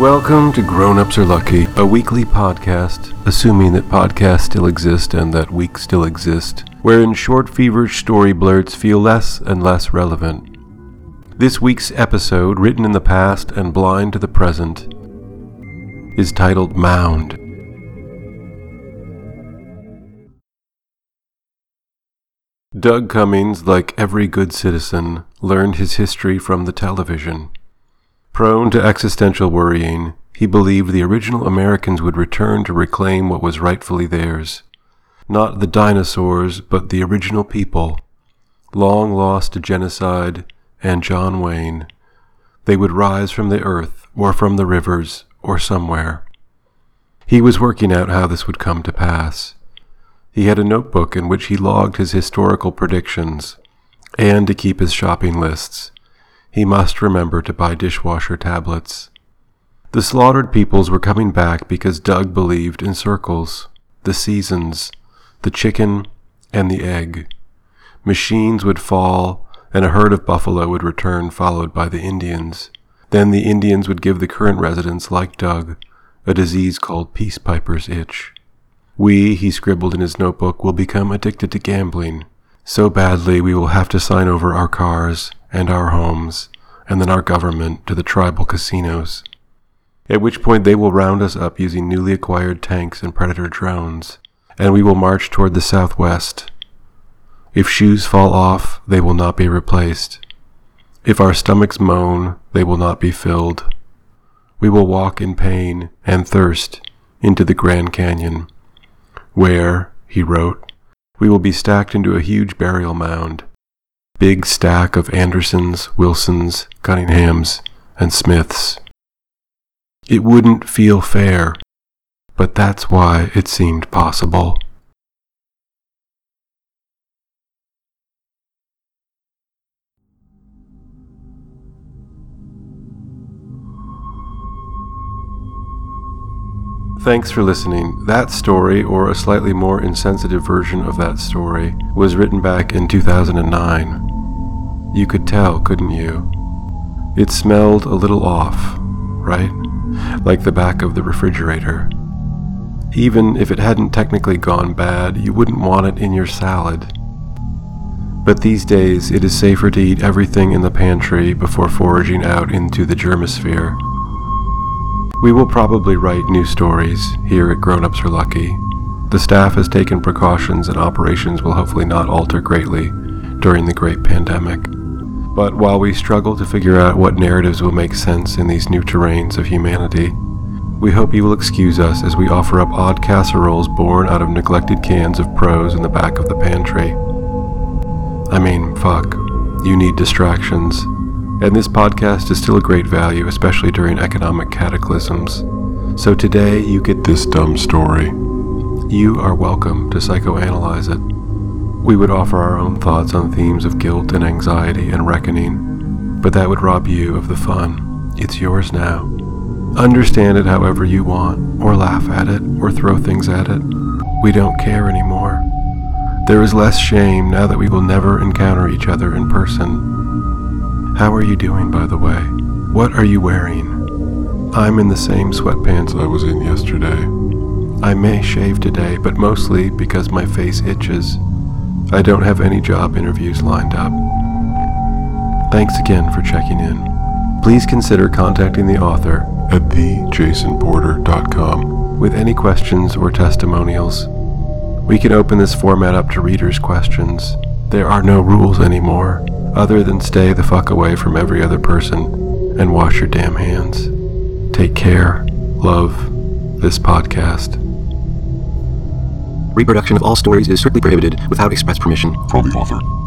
Welcome to Grown Ups Are Lucky, a weekly podcast, assuming that podcasts still exist and that weeks still exist, wherein short, feverish story blurts feel less and less relevant. This week's episode, written in the past and blind to the present, is titled Mound. Doug Cummings, like every good citizen, learned his history from the television. Prone to existential worrying, he believed the original Americans would return to reclaim what was rightfully theirs. Not the dinosaurs, but the original people, long lost to genocide and John Wayne. They would rise from the earth, or from the rivers, or somewhere. He was working out how this would come to pass. He had a notebook in which he logged his historical predictions, and to keep his shopping lists. He must remember to buy dishwasher tablets. The slaughtered peoples were coming back because Doug believed in circles, the seasons, the chicken, and the egg. Machines would fall, and a herd of buffalo would return, followed by the Indians. Then the Indians would give the current residents, like Doug, a disease called Peace Piper's Itch. We, he scribbled in his notebook, will become addicted to gambling. So badly we will have to sign over our cars and our homes and then our government to the tribal casinos. At which point they will round us up using newly acquired tanks and predator drones, and we will march toward the southwest. If shoes fall off, they will not be replaced. If our stomachs moan, they will not be filled. We will walk in pain and thirst into the Grand Canyon where, he wrote, we will be stacked into a huge burial mound. Big stack of Andersons, Wilsons, Cunninghams, and Smiths. It wouldn't feel fair, but that's why it seemed possible. Thanks for listening. That story, or a slightly more insensitive version of that story, was written back in 2009. You could tell, couldn't you? It smelled a little off, right? Like the back of the refrigerator. Even if it hadn't technically gone bad, you wouldn't want it in your salad. But these days, it is safer to eat everything in the pantry before foraging out into the germosphere. We will probably write new stories here at Grown Ups Are Lucky. The staff has taken precautions and operations will hopefully not alter greatly during the great pandemic. But while we struggle to figure out what narratives will make sense in these new terrains of humanity, we hope you will excuse us as we offer up odd casseroles born out of neglected cans of prose in the back of the pantry. I mean, fuck, you need distractions. And this podcast is still a great value, especially during economic cataclysms. So today you get this dumb story. You are welcome to psychoanalyze it. We would offer our own thoughts on themes of guilt and anxiety and reckoning, but that would rob you of the fun. It's yours now. Understand it however you want, or laugh at it, or throw things at it. We don't care anymore. There is less shame now that we will never encounter each other in person. How are you doing, by the way? What are you wearing? I'm in the same sweatpants I was in yesterday. I may shave today, but mostly because my face itches. I don't have any job interviews lined up. Thanks again for checking in. Please consider contacting the author at thejasonporter.com with any questions or testimonials. We can open this format up to readers' questions. There are no rules anymore other than stay the fuck away from every other person and wash your damn hands. Take care. Love this podcast. Reproduction of all stories is strictly prohibited without express permission from the author.